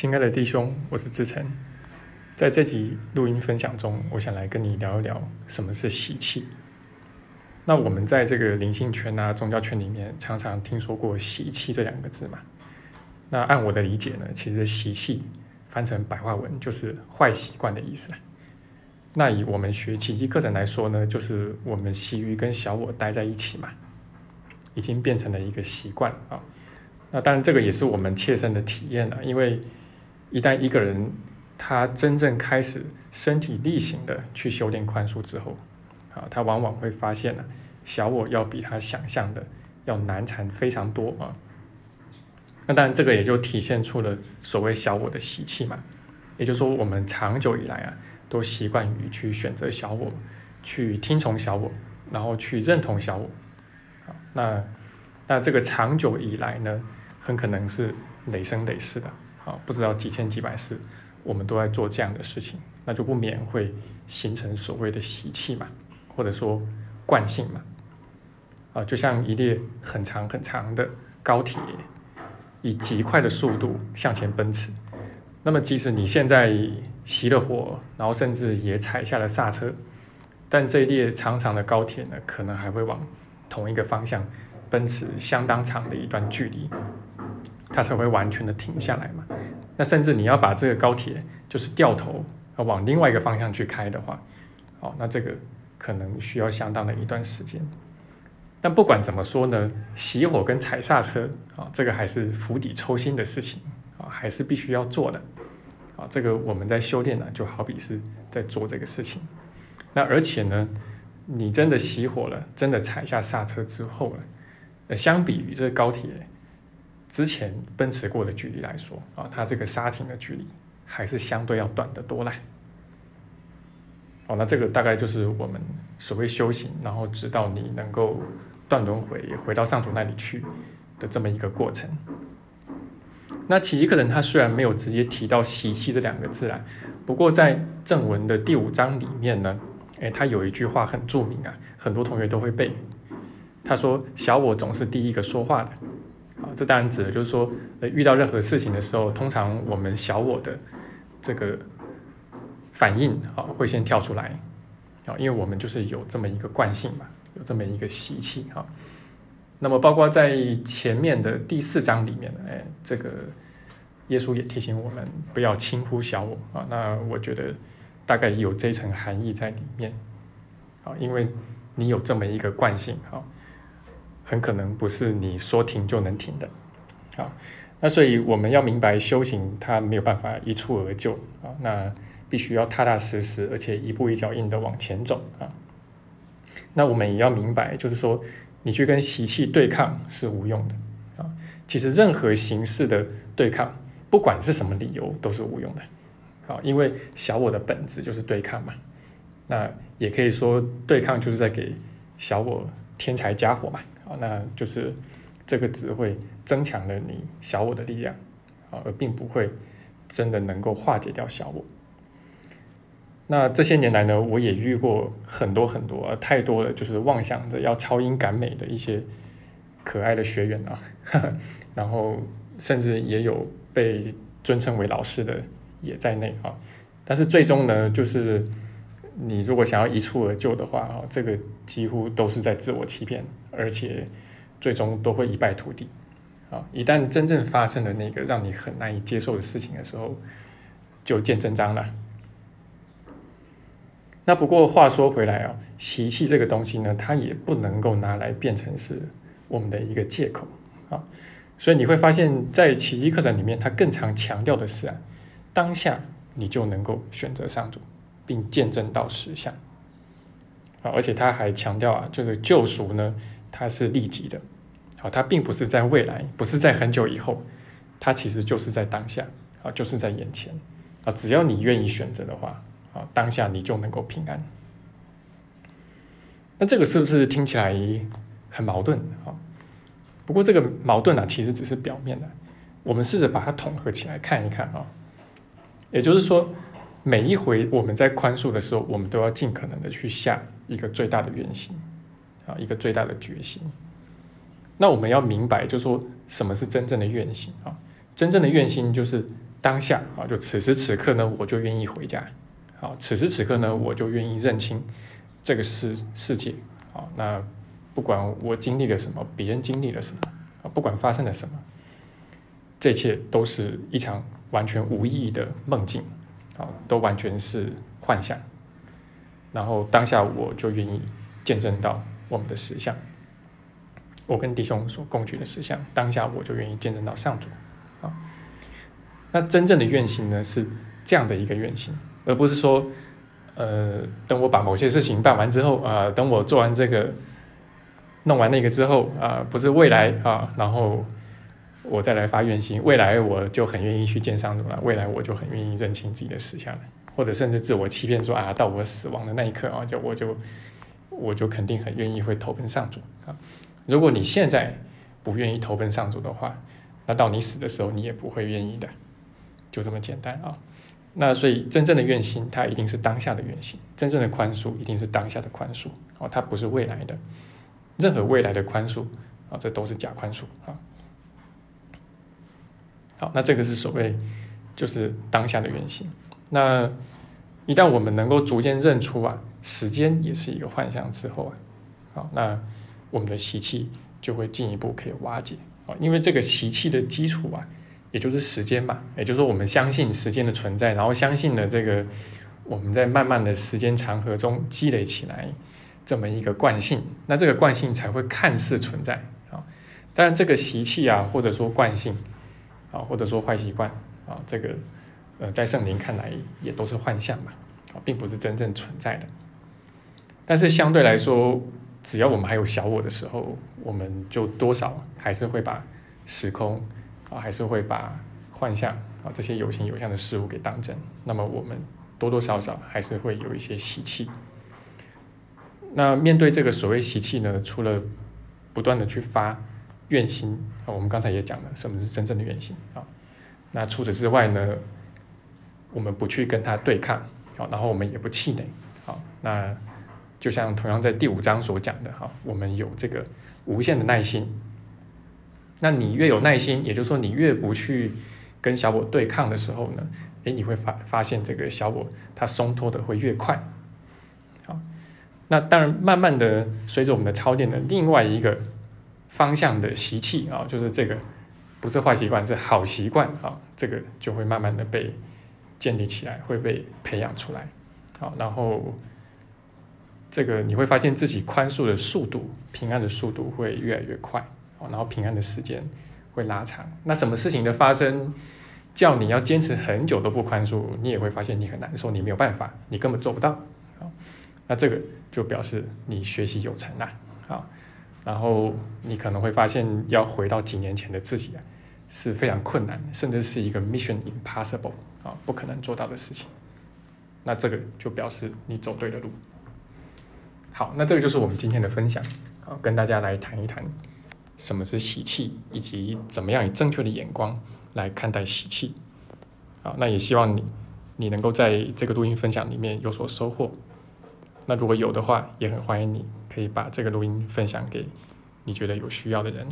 亲爱的弟兄，我是志成。在这集录音分享中，我想来跟你聊一聊什么是习气。那我们在这个灵性圈啊、宗教圈里面，常常听说过习气这两个字嘛。那按我的理解呢，其实习气翻成白话文就是坏习惯的意思。那以我们学奇迹课程来说呢，就是我们习于跟小我待在一起嘛，已经变成了一个习惯啊。那当然，这个也是我们切身的体验了，因为。一旦一个人他真正开始身体力行的去修炼宽恕之后，啊，他往往会发现呢，小我要比他想象的要难缠非常多啊。那当然，这个也就体现出了所谓小我的习气嘛。也就是说，我们长久以来啊，都习惯于去选择小我，去听从小我，然后去认同小我。啊，那那这个长久以来呢，很可能是累生累世的。啊，不知道几千几百次，我们都在做这样的事情，那就不免会形成所谓的习气嘛，或者说惯性嘛。啊，就像一列很长很长的高铁，以极快的速度向前奔驰。那么，即使你现在熄了火，然后甚至也踩下了刹车，但这一列长长的高铁呢，可能还会往同一个方向奔驰相当长的一段距离。它才会完全的停下来嘛？那甚至你要把这个高铁就是掉头往另外一个方向去开的话，好，那这个可能需要相当的一段时间。但不管怎么说呢，熄火跟踩刹车啊，这个还是釜底抽薪的事情啊，还是必须要做的啊。这个我们在修炼呢，就好比是在做这个事情。那而且呢，你真的熄火了，真的踩下刹车之后了，那相比于这个高铁。之前奔驰过的距离来说啊，它这个刹停的距离还是相对要短得多啦。哦，那这个大概就是我们所谓修行，然后直到你能够断轮回，回到上主那里去的这么一个过程。那奇迹课程它虽然没有直接提到习气这两个字啊，不过在正文的第五章里面呢，诶，他有一句话很著名啊，很多同学都会背。他说：“小我总是第一个说话的。”啊，这当然指的就是说，呃，遇到任何事情的时候，通常我们小我的这个反应啊，会先跳出来，啊，因为我们就是有这么一个惯性嘛，有这么一个习气哈。那么，包括在前面的第四章里面，哎，这个耶稣也提醒我们不要轻忽小我啊。那我觉得大概有这层含义在里面，啊，因为你有这么一个惯性哈。很可能不是你说停就能停的，好，那所以我们要明白修行它没有办法一蹴而就啊，那必须要踏踏实实，而且一步一脚印的往前走啊。那我们也要明白，就是说你去跟习气对抗是无用的啊。其实任何形式的对抗，不管是什么理由，都是无用的啊，因为小我的本质就是对抗嘛。那也可以说对抗就是在给小我添柴加火嘛。啊，那就是这个只会增强了你小我的力量，啊，而并不会真的能够化解掉小我。那这些年来呢，我也遇过很多很多，太多了，就是妄想着要超英赶美的一些可爱的学员啊，然后甚至也有被尊称为老师的也在内啊。但是最终呢，就是你如果想要一蹴而就的话，啊，这个几乎都是在自我欺骗。而且最终都会一败涂地，啊！一旦真正发生了那个让你很难以接受的事情的时候，就见真章了。那不过话说回来啊，习气这个东西呢，它也不能够拿来变成是我们的一个借口啊。所以你会发现在奇迹课程里面，它更常强调的是啊，当下你就能够选择上主，并见证到实相啊。而且他还强调啊，就是救赎呢。它是立即的，好，它并不是在未来，不是在很久以后，它其实就是在当下，啊，就是在眼前，啊，只要你愿意选择的话，啊，当下你就能够平安。那这个是不是听起来很矛盾啊？不过这个矛盾呢，其实只是表面的，我们试着把它统合起来看一看啊。也就是说，每一回我们在宽恕的时候，我们都要尽可能的去下一个最大的愿心。啊，一个最大的决心。那我们要明白，就是说什么是真正的愿心啊？真正的愿心就是当下啊，就此时此刻呢，我就愿意回家。好，此时此刻呢，我就愿意认清这个世世界。啊，那不管我经历了什么，别人经历了什么，啊，不管发生了什么，这一切都是一场完全无意义的梦境。好，都完全是幻象。然后当下我就愿意见证到我们的实相。我跟弟兄所共举的实相，当下我就愿意见证到上主。啊，那真正的愿行呢，是这样的一个愿行，而不是说，呃，等我把某些事情办完之后啊，等我做完这个，弄完那个之后啊，不是未来啊，然后我再来发愿心，未来我就很愿意去见上主了，未来我就很愿意认清自己的实相了，或者甚至自我欺骗说啊，到我死亡的那一刻啊，就我就我就肯定很愿意会投奔上主啊。如果你现在不愿意投奔上主的话，那到你死的时候，你也不会愿意的，就这么简单啊。那所以真正的愿心，它一定是当下的愿心；真正的宽恕，一定是当下的宽恕哦，它不是未来的。任何未来的宽恕啊，这都是假宽恕啊。好，那这个是所谓就是当下的原型。那一旦我们能够逐渐认出啊，时间也是一个幻象之后啊，好，那我们的习气就会进一步可以瓦解啊。因为这个习气的基础啊，也就是时间嘛，也就是说我们相信时间的存在，然后相信了这个我们在慢慢的时间长河中积累起来这么一个惯性，那这个惯性才会看似存在啊。当然这个习气啊，或者说惯性啊，或者说坏习惯啊，这个呃在圣灵看来也都是幻象嘛，啊，并不是真正存在的。但是相对来说，只要我们还有小我的时候，我们就多少还是会把时空啊，还是会把幻象啊这些有形有相的事物给当真。那么我们多多少少还是会有一些习气。那面对这个所谓习气呢，除了不断的去发愿心啊，我们刚才也讲了什么是真正的愿心啊。那除此之外呢，我们不去跟他对抗啊，然后我们也不气馁好，那。就像同样在第五章所讲的哈，我们有这个无限的耐心。那你越有耐心，也就是说你越不去跟小我对抗的时候呢，诶，你会发发现这个小我它松脱的会越快。好，那当然慢慢的随着我们的操练的另外一个方向的习气啊，就是这个不是坏习惯是好习惯啊，这个就会慢慢的被建立起来，会被培养出来。好，然后。这个你会发现自己宽恕的速度、平安的速度会越来越快，哦，然后平安的时间会拉长。那什么事情的发生，叫你要坚持很久都不宽恕，你也会发现你很难受，你没有办法，你根本做不到，啊，那这个就表示你学习有成了，啊，然后你可能会发现要回到几年前的自己啊，是非常困难，甚至是一个 mission impossible 啊，不可能做到的事情。那这个就表示你走对了路。好，那这个就是我们今天的分享，好，跟大家来谈一谈什么是喜气，以及怎么样以正确的眼光来看待喜气。好，那也希望你你能够在这个录音分享里面有所收获。那如果有的话，也很欢迎你可以把这个录音分享给你觉得有需要的人。